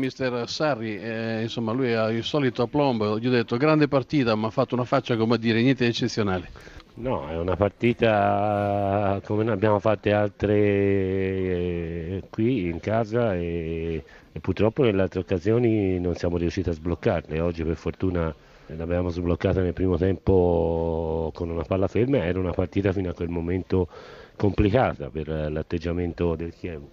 Mister Sarri, eh, insomma, lui ha il solito aplombo, gli ho detto grande partita, ma ha fatto una faccia come dire niente di eccezionale. No, è una partita come ne abbiamo fatte altre eh, qui in casa e, e purtroppo nelle altre occasioni non siamo riusciti a sbloccarle. Oggi per fortuna l'abbiamo sbloccata nel primo tempo con una palla ferma, era una partita fino a quel momento complicata per l'atteggiamento del Chievo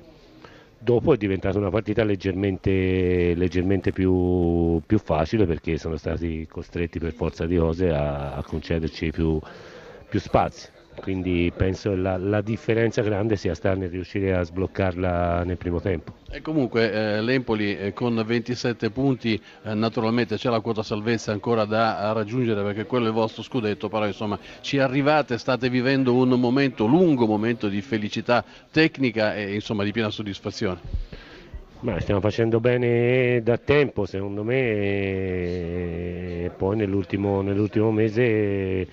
dopo è diventata una partita leggermente, leggermente più, più, facile perché sono stati costretti per forza di cose a, a concederci più, più spazi quindi penso la, la differenza grande sia stata nel riuscire a sbloccarla nel primo tempo. E comunque eh, l'Empoli eh, con 27 punti eh, naturalmente c'è la quota salvezza ancora da raggiungere perché quello è il vostro scudetto, però insomma ci arrivate, state vivendo un momento, lungo momento di felicità tecnica e insomma di piena soddisfazione. Ma stiamo facendo bene da tempo secondo me e poi nell'ultimo, nell'ultimo mese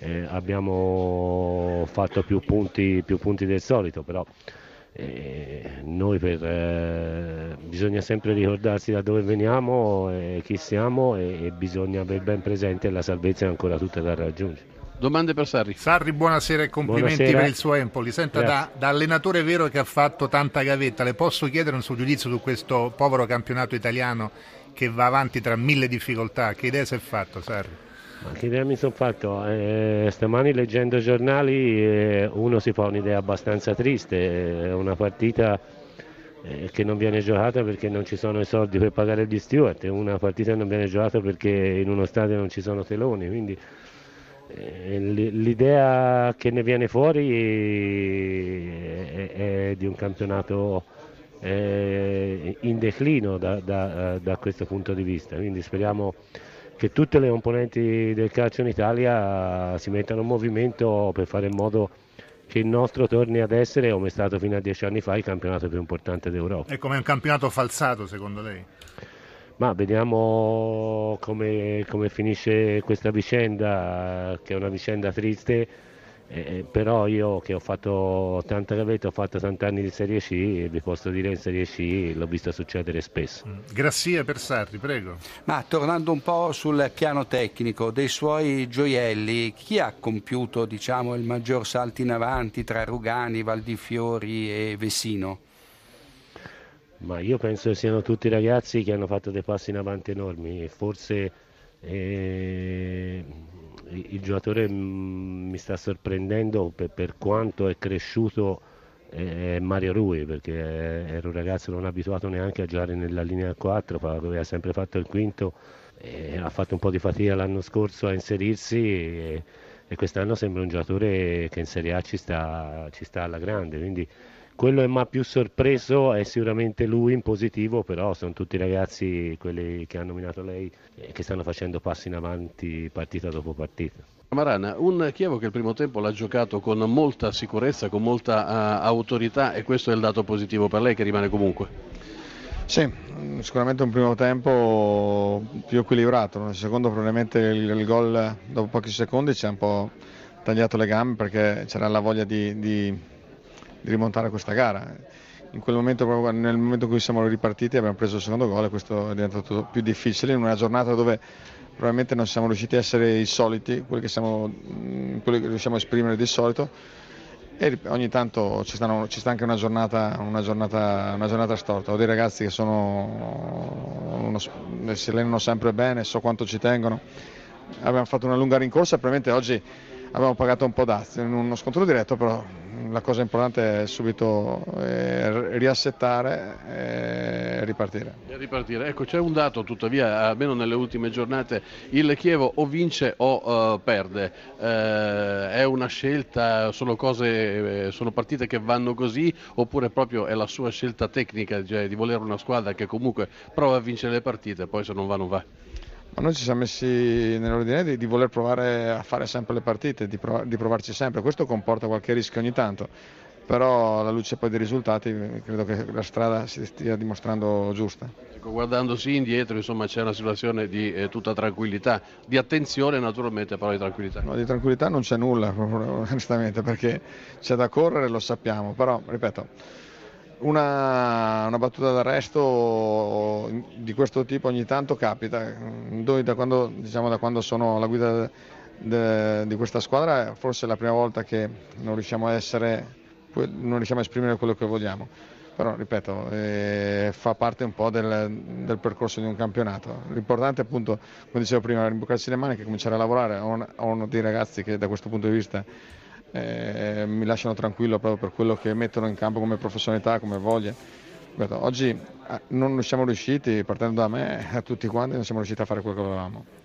eh, abbiamo fatto più punti, più punti, del solito, però eh, noi per, eh, bisogna sempre ricordarsi da dove veniamo, e chi siamo e, e bisogna avere ben presente la salvezza è ancora tutta da raggiungere. Domande per Sarri. Sarri, buonasera e complimenti buonasera. per il suo Empoli. Senta, da, da, allenatore vero che ha fatto tanta gavetta, le posso chiedere un suo giudizio su questo povero campionato italiano che va avanti tra mille difficoltà? Che idea si è fatto, Sarri? Ma che idea mi sono fatto? Eh, stamani leggendo i giornali eh, uno si fa un'idea abbastanza triste, è una partita eh, che non viene giocata perché non ci sono i soldi per pagare gli steward, è una partita che non viene giocata perché in uno stadio non ci sono teloni, quindi eh, l'idea che ne viene fuori è, è di un campionato eh, in declino da, da, da questo punto di vista, quindi speriamo che tutte le componenti del calcio in Italia si mettano in movimento per fare in modo che il nostro torni ad essere, come è stato fino a dieci anni fa, il campionato più importante d'Europa. E come un campionato falsato secondo lei? Ma vediamo come, come finisce questa vicenda, che è una vicenda triste eh, eh, però io che ho fatto tanta gavetta, ho fatto tanti anni di Serie C, vi posso dire in Serie C l'ho visto succedere spesso. Mm. Grazie per Sarri, prego. Ma tornando un po' sul piano tecnico, dei suoi gioielli, chi ha compiuto diciamo, il maggior salto in avanti tra Rugani, Valdifiori e Vessino? Ma io penso che siano tutti ragazzi che hanno fatto dei passi in avanti enormi, forse... Eh, il giocatore mm, mi sta sorprendendo per, per quanto è cresciuto è Mario Rui perché era un ragazzo non abituato neanche a giocare nella linea 4 aveva sempre fatto il quinto ha fatto un po' di fatica l'anno scorso a inserirsi e, e quest'anno sembra un giocatore che in Serie A ci sta, ci sta alla grande quindi quello che mi ha più sorpreso è sicuramente lui in positivo, però sono tutti ragazzi, quelli che ha nominato lei, eh, che stanno facendo passi in avanti partita dopo partita. Marana, un Chievo che il primo tempo l'ha giocato con molta sicurezza, con molta uh, autorità e questo è il dato positivo per lei che rimane comunque. Sì, sicuramente un primo tempo più equilibrato, nel secondo probabilmente il, il gol dopo pochi secondi ci ha un po' tagliato le gambe perché c'era la voglia di, di di rimontare questa gara. In quel momento, proprio nel momento in cui siamo ripartiti, abbiamo preso il secondo gol e questo è diventato più difficile in una giornata dove probabilmente non siamo riusciti a essere i soliti, quelli che, siamo, quelli che riusciamo a esprimere di solito. E ogni tanto ci, stanno, ci sta anche una giornata, una, giornata, una giornata, storta. Ho dei ragazzi che sono, uno, si allenano sempre bene, so quanto ci tengono. Abbiamo fatto una lunga rincorsa e probabilmente oggi abbiamo pagato un po' dazio in uno scontro diretto, però la cosa importante è subito eh, riassettare e ripartire. E ripartire. Ecco, c'è un dato tuttavia, almeno nelle ultime giornate, il Chievo o vince o uh, perde. Uh, è una scelta, sono, cose, eh, sono partite che vanno così oppure proprio è la sua scelta tecnica cioè di volere una squadra che comunque prova a vincere le partite, poi se non va non va? Ma noi ci siamo messi nell'ordine di, di voler provare a fare sempre le partite, di, prov- di, provarci sempre. Questo comporta qualche rischio ogni tanto, però alla luce poi dei risultati credo che la strada si stia dimostrando giusta. Ecco, guardandosi indietro insomma, c'è una situazione di eh, tutta tranquillità, di attenzione naturalmente, però di tranquillità. No, di tranquillità non c'è nulla onestamente perché c'è da correre, lo sappiamo, però ripeto una, una, battuta d'arresto di questo tipo ogni tanto capita. Noi da quando, diciamo, da quando sono alla guida de, di questa squadra forse è la prima volta che non riusciamo a, essere, non riusciamo a esprimere quello che vogliamo. Però, ripeto, eh, fa parte un po' del, del, percorso di un campionato. L'importante appunto, come dicevo prima, rimboccarsi le mani e cominciare a lavorare. Ho uno dei ragazzi che da questo punto di vista eh, mi lasciano tranquillo proprio per quello che mettono in campo come professionalità, come voglia. Oggi eh, non siamo riusciti, partendo da me, a tutti quanti non siamo riusciti a fare quello che volevamo.